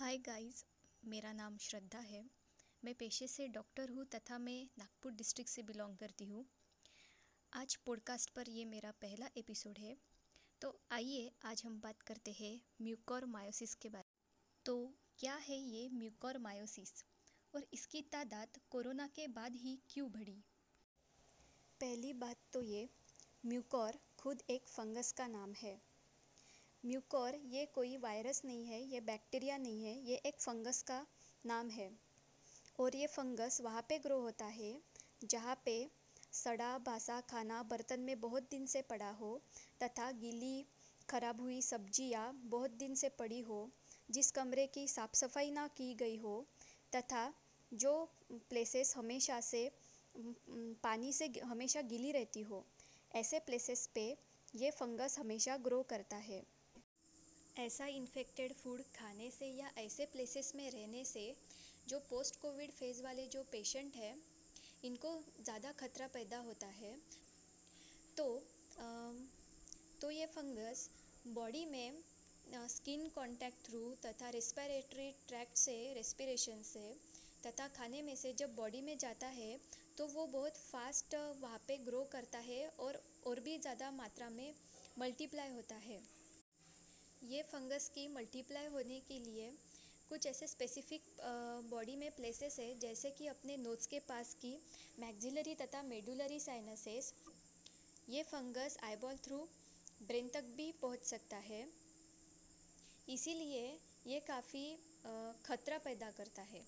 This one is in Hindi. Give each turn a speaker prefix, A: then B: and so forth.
A: हाय गाइस मेरा नाम श्रद्धा है। मैं पेशे से डॉक्टर हूँ तथा मैं नागपुर डिस्ट्रिक्ट से बिलोंग करती हूँ। आज पॉडकास्ट पर ये मेरा पहला एपिसोड है। तो आइए आज हम बात करते हैं म्यूकोर मायोसिस के बारे में। तो क्या है ये म्यूकोर मायोसिस और इसकी तादाद कोरोना के बाद ही क्यों बढ़ी? पहली बात तो ये म्यूकोर खुद एक फंगस का नाम है। म्यूकोर, ये कोई वायरस नहीं है, ये बैक्टीरिया नहीं है, ये एक फंगस का नाम है। और ये फंगस वहाँ पे ग्रो होता है, जहाँ पे सड़ा बासा खाना बर्तन में बहुत दिन से पड़ा हो तथा गीली, खराब हुई सब्ज़ियाँ बहुत दिन से पड़ी हो, जिस कमरे की साफ़ सफ़ाई ना की गई हो तथा जो प्लेसेस हमेशा से पानी से हमेशा गीली रहती हो, ऐसे प्लेसेस पे ये फंगस हमेशा ग्रो करता है। ऐसा इन्फेक्टेड फ़ूड खाने से या ऐसे प्लेसेस में रहने से जो पोस्ट कोविड फ़ेज़ वाले जो पेशेंट हैं, इनको ज़्यादा खतरा पैदा होता है। तो तो ये फंगस बॉडी में स्किन कांटेक्ट थ्रू तथा रेस्पिरेटरी ट्रैक्ट से रेस्पिरेशन से तथा खाने में से जब बॉडी में जाता है तो वो बहुत फास्ट वहाँ पे ग्रो करता है और और भी ज़्यादा मात्रा में मल्टीप्लाई होता है। ये फंगस की मल्टीप्लाई होने के लिए कुछ ऐसे स्पेसिफिक बॉडी में प्लेसेस है, जैसे कि अपने नोट्स के पास की मैक्सिलरी तथा मेडुलरी साइनसेस ये फंगस आईबॉल थ्रू ब्रेन तक भी पहुँच सकता है। इसीलिए ये काफ़ी खतरा पैदा करता है।